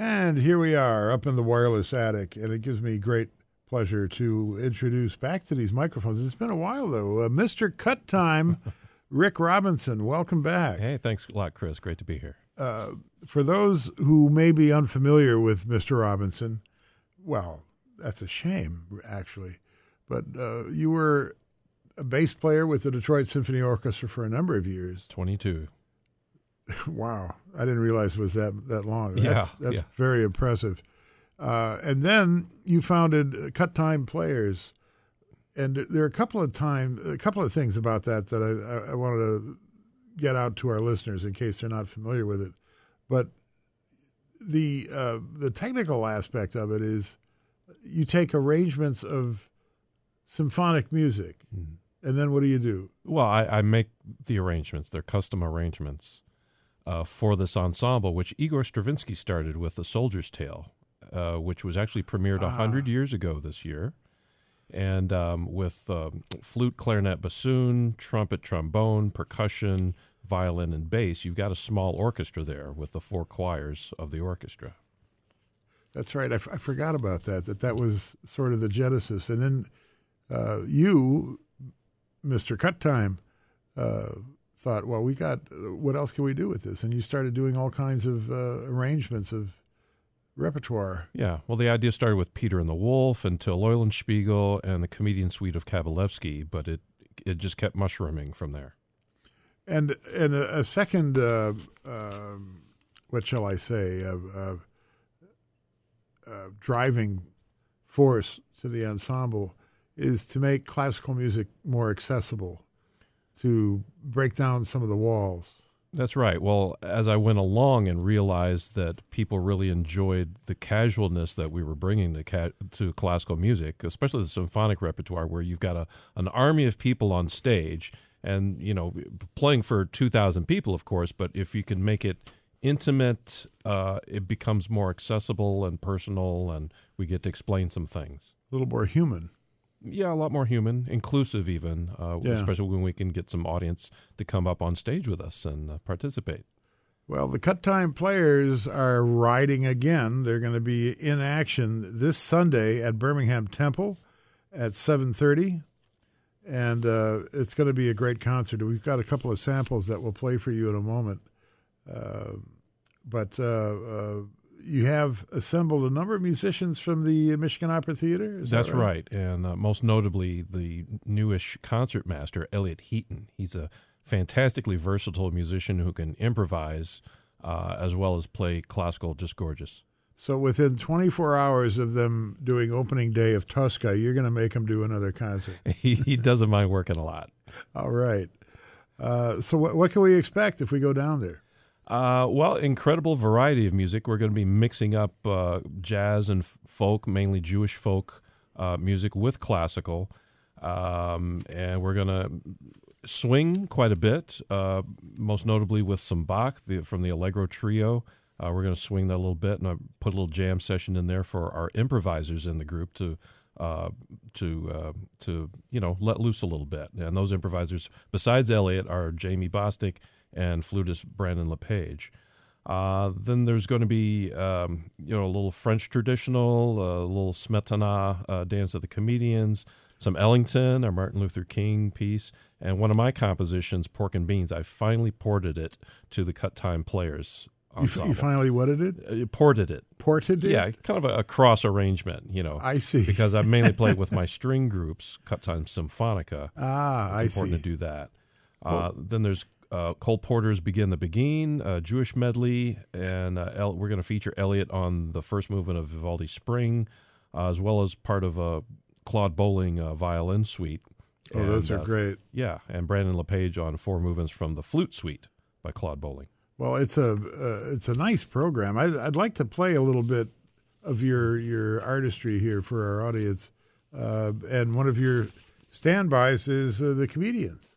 And here we are up in the wireless attic, and it gives me great pleasure to introduce back to these microphones. It's been a while, though. Uh, Mr. Cut Time, Rick Robinson, welcome back. Hey, thanks a lot, Chris. Great to be here. Uh, for those who may be unfamiliar with Mr. Robinson, well, that's a shame, actually. But uh, you were a bass player with the Detroit Symphony Orchestra for a number of years. 22. wow. I didn't realize it was that, that long. Yeah, That's, that's yeah. very impressive. Uh, and then you founded Cut Time Players. And there are a couple of time, a couple of things about that that I, I, wanted to get out to our listeners in case they're not familiar with it. But the uh, the technical aspect of it is you take arrangements of symphonic music, and then what do you do? Well, I, I make the arrangements. They're custom arrangements uh, for this ensemble, which Igor Stravinsky started with The Soldier's Tale, uh, which was actually premiered a 100 years ago this year. And um, with um, flute, clarinet, bassoon, trumpet, trombone, percussion, violin, and bass, you've got a small orchestra there with the four choirs of the orchestra. That's right. I, f- I forgot about that. That that was sort of the genesis, and then uh, you, Mister Cut Time, uh, thought, well, we got. What else can we do with this? And you started doing all kinds of uh, arrangements of repertoire. Yeah, well, the idea started with Peter and the Wolf and Till Eulenspiegel and the comedian suite of Kabalevsky, but it it just kept mushrooming from there. And and a, a second, uh, um, what shall I say, uh, uh, uh, driving force to the ensemble is to make classical music more accessible, to break down some of the walls. That's right. Well, as I went along and realized that people really enjoyed the casualness that we were bringing to, ca- to classical music, especially the symphonic repertoire, where you've got a an army of people on stage, and you know, playing for two thousand people, of course. But if you can make it intimate, uh, it becomes more accessible and personal, and we get to explain some things. A little more human. Yeah, a lot more human, inclusive, even, uh, Yeah. especially when we can get some audience to come up on stage with us and uh, participate. Well, the Cut Time Players are riding again. They're going to be in action this Sunday at Birmingham Temple at 7:30, and uh, it's going to be a great concert. We've got a couple of samples that we'll play for you in a moment. Uh, but uh, uh, you have assembled a number of musicians from the Michigan Opera Theater. Is that That's right. And uh, most notably, the newish concertmaster, Elliot Heaton. He's a fantastically versatile musician who can improvise uh, as well as play classical just gorgeous. So within 24 hours of them doing opening day of Tosca, you're going to make them do another concert. He, he doesn't mind working a lot. All right. Uh, so what, what can we expect if we go down there? Uh, well, incredible variety of music. We're going to be mixing up uh, jazz and folk, mainly Jewish folk uh, music, with classical. Um, and we're going to swing quite a bit, uh, most notably with some Bach the, from the Allegro Trio. Uh, we're going to swing that a little bit, and I put a little jam session in there for our improvisers in the group to uh, to uh, to you know let loose a little bit. And those improvisers, besides Elliot, are Jamie Bostic and flutist Brandon LePage. Uh, then there's going to be um, you know a little French traditional, a little Smetana uh, dance of the comedians, some Ellington, our Martin Luther King piece, and one of my compositions, Pork and Beans. I finally ported it to the Cut Time Players You, ensemble. you finally what did it? Uh, ported it. Ported it? Yeah, kind of a, a cross arrangement, you know. I see. because I've mainly played with my string groups, Cut Time Symphonica. ah, I It's important see. to do that. Uh, then there's uh, Cole Porter's Begin the Beguine, uh, Jewish medley, and uh, El- we're going to feature Elliot on the first movement of Vivaldi's Spring, uh, as well as part of a Claude Bolling uh, violin suite. Oh, those are uh, great. Yeah, and Brandon LePage on four movements from the Flute Suite by Claude Bolling. Well, it's a uh, it's a nice program. I'd, I'd like to play a little bit of your your artistry here for our audience, uh, and one of your standbys is uh, the comedians.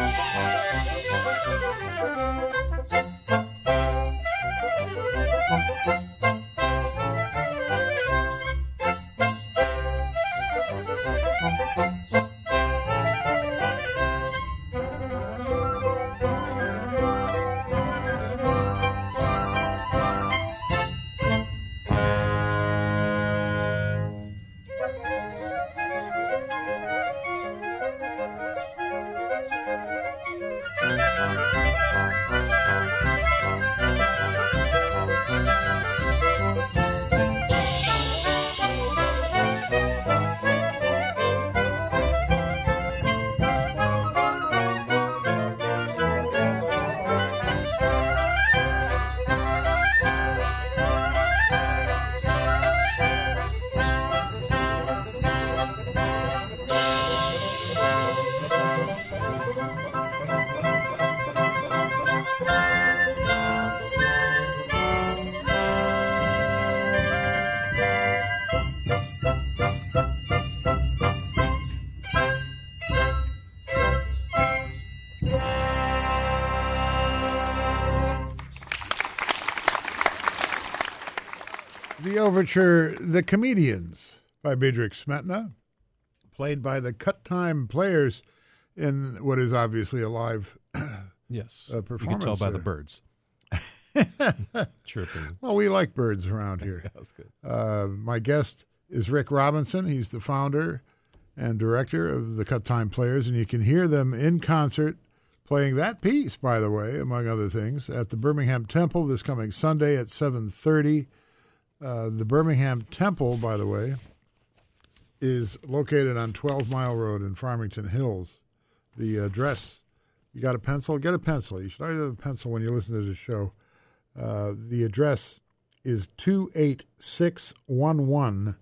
Bye. The overture, The Comedians by Bedřich Smetana, played by the Cut Time Players in what is obviously a live Yes. uh, you can tell by the birds chirping. Well, we like birds around here. That's good. Uh, my guest is Rick Robinson. He's the founder and director of the Cut Time Players, and you can hear them in concert playing that piece, by the way, among other things, at the Birmingham Temple this coming Sunday at 7.30. Uh, the Birmingham Temple, by the way, is located on 12 Mile Road in Farmington Hills. The address, you got a pencil? Get a pencil. You should always have a pencil when you listen to this show. Uh, the address is 28611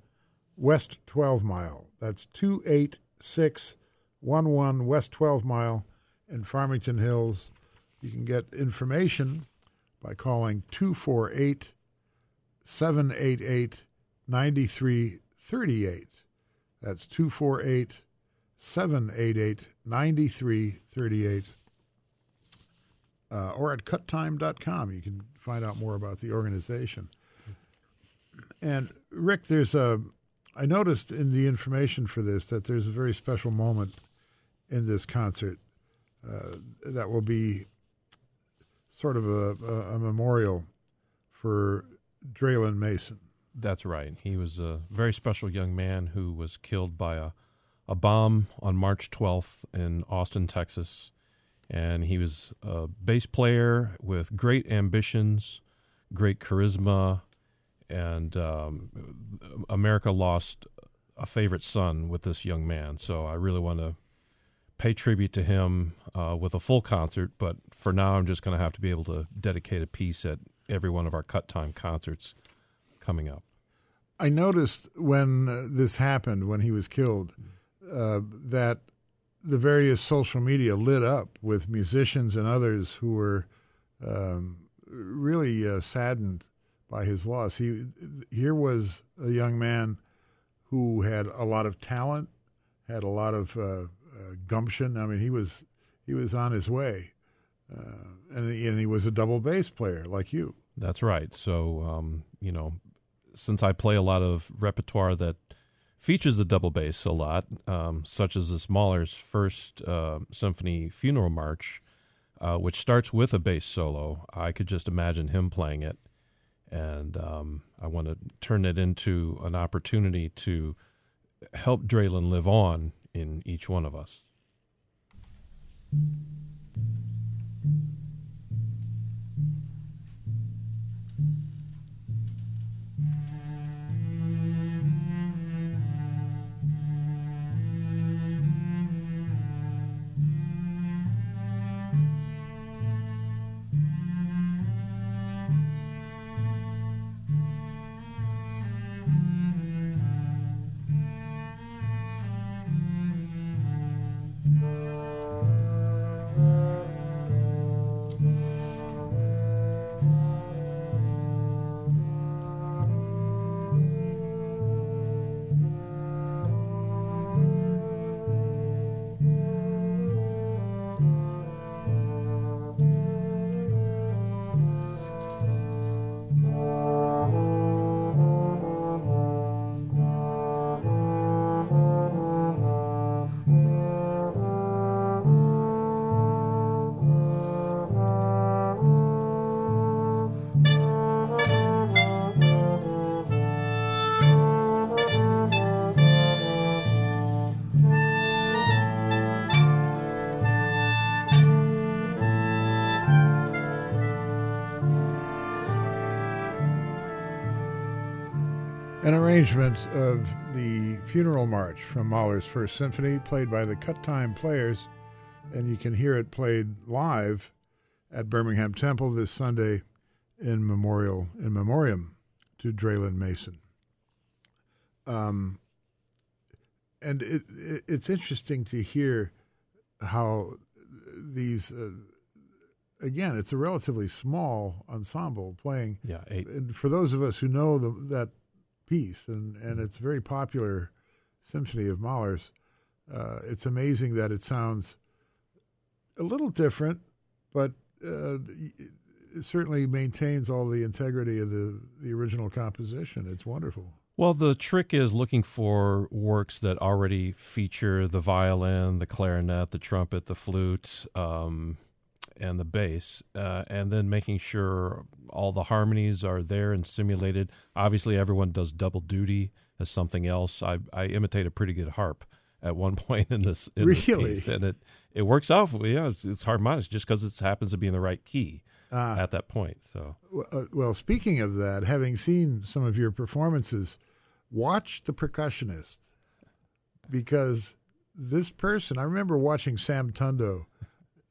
West 12 Mile. That's 28611 West 12 Mile in Farmington Hills. You can get information by calling 248 788 9338. That's 248 788 9338 uh, or at cuttime.com. You can find out more about the organization. And Rick, there's a, I noticed in the information for this that there's a very special moment in this concert uh, that will be sort of a, a, a memorial for Draylen Mason. That's right. He was a very special young man who was killed by a, a bomb on March 12th in Austin, Texas. And he was a bass player with great ambitions, great charisma, and um, America lost a favorite son with this young man. So I really want to pay tribute to him uh, with a full concert. But for now, I'm just going to have to be able to dedicate a piece at every one of our cut time concerts coming up. I noticed when uh, this happened, when he was killed, uh, that the various social media lit up with musicians and others who were um, really uh, saddened by his loss. He here was a young man who had a lot of talent, had a lot of uh, uh, gumption. I mean, he was he was on his way, uh, and and he was a double bass player like you. That's right. So um, you know, since I play a lot of repertoire that features the double bass a lot, um, such as this Mahler's first uh, symphony funeral march, uh, which starts with a bass solo. I could just imagine him playing it, and um, I want to turn it into an opportunity to help Draylen live on in each one of us. An arrangement of the funeral march from Mahler's First Symphony, played by the Cut Time Players, and you can hear it played live at Birmingham Temple this Sunday in memorial in memoriam to Draylen Mason. Um, and it, it, it's interesting to hear how these uh, again it's a relatively small ensemble playing Yeah, eight. and for those of us who know the, that piece, and, and it's a very popular symphony of Mahler's, uh, it's amazing that it sounds a little different, but uh, it certainly maintains all the integrity of the, the original composition. It's wonderful. Well, the trick is looking for works that already feature the violin, the clarinet, the trumpet, the flute, um, and the bass, uh, and then making sure all the harmonies are there and simulated. Obviously, everyone does double duty as something else. I, I imitate a pretty good harp at one point in this, in this piece, and it it works out. Yeah, it's, it's harmonious just because it happens to be in the right key Ah. at that point. So uh, well, speaking of that, having seen some of your performances, watch the percussionist because this person, I remember watching Sam Tundo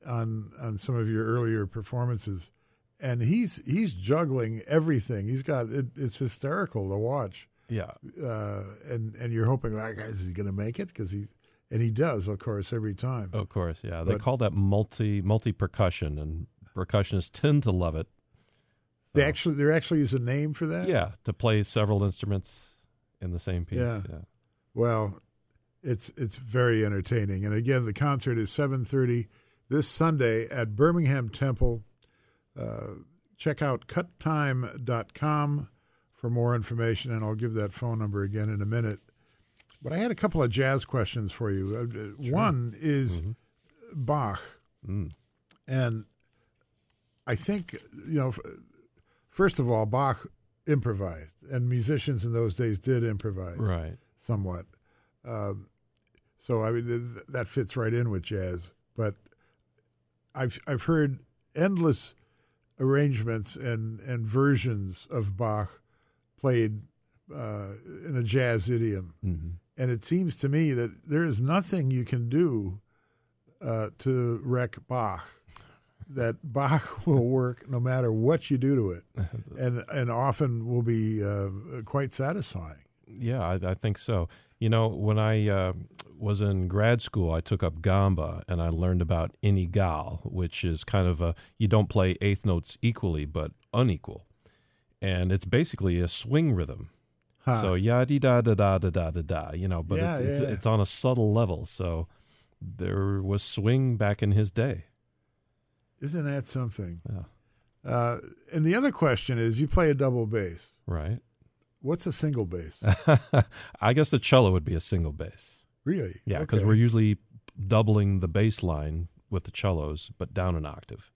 on on some of your earlier performances, and he's he's juggling everything. He's got it, it's hysterical to watch, yeah, uh, and and you're hoping, like, is he going to make it? Because he and he does, of course, every time. of course, yeah. They But- call that multi multi percussion, and percussionists tend to love it. They actually there actually is a name for that. Yeah, to play several instruments in the same piece. Yeah. Yeah. Well, it's it's very entertaining. And again, the concert is seven thirty this Sunday at Birmingham Temple. Uh, check out cuttime.com for more information, and I'll give that phone number again in a minute. But I had a couple of jazz questions for you. Uh, sure. One is mm-hmm. Bach, mm. and I think you know. First of all, Bach improvised, and musicians in those days did improvise, right? Somewhat. Um, so I mean that fits right in with jazz. But I've I've heard endless arrangements and and versions of Bach played uh, in a jazz idiom, mm-hmm. and it seems to me that there is nothing you can do uh, to wreck Bach. That Bach will work no matter what you do to it, and and often will be uh, quite satisfying. Yeah, I, I, think so. You know, when I uh, was in grad school, I took up gamba and I learned about inégal, which is kind of a you don't play eighth notes equally, but unequal, and it's basically a swing rhythm. Huh. So ya di da da da da da da da, you know, but yeah, it's, it's, it's on a subtle level. So there was swing back in his day. Isn't that something? Yeah. Uh, and the other question is, you play a double bass, right? What's a single bass? I guess the cello would be a single bass. Really? Yeah, because okay. we're usually doubling the bass line with the cellos, but down an octave.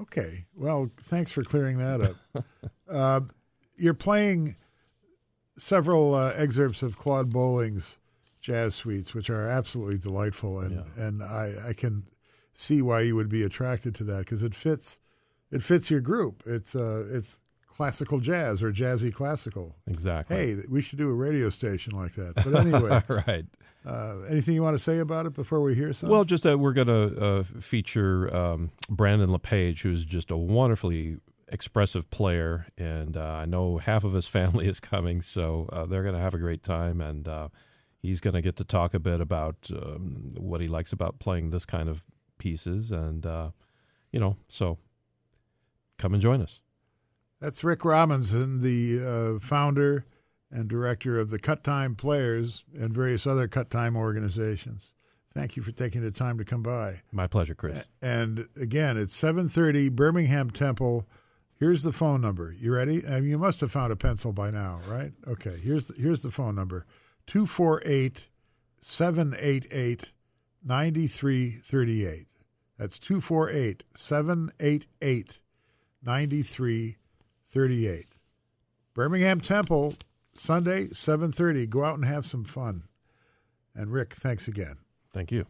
Okay. Well, thanks for clearing that up. uh, you're playing several uh, excerpts of Claude Bolling's jazz suites, which are absolutely delightful, and yeah. and I, I can see why you would be attracted to that because it fits it fits your group. It's uh, it's classical jazz or jazzy classical. Exactly. Hey, we should do a radio station like that. But anyway, right. Uh, anything you want to say about it before we hear something? Well, just that we're going to uh, feature um, Brandon LePage, who's just a wonderfully expressive player, and uh, I know half of his family is coming, so uh, they're going to have a great time, and uh, he's going to get to talk a bit about um, what he likes about playing this kind of pieces, and uh, you know, so come and join us. That's Rick Robinson, the uh, founder and director of the Cut Time Players and various other Cut Time organizations. Thank you for taking the time to come by. My pleasure, Chris. And again, it's 7:30 Birmingham Temple. Here's the phone number. You ready? And you must have found a pencil by now, right? Okay. Here's the, here's the phone number. 248 788 9338. That's 248 788 9338. Birmingham Temple Sunday, 7:30. Go out and have some fun. And Rick, thanks again. Thank you.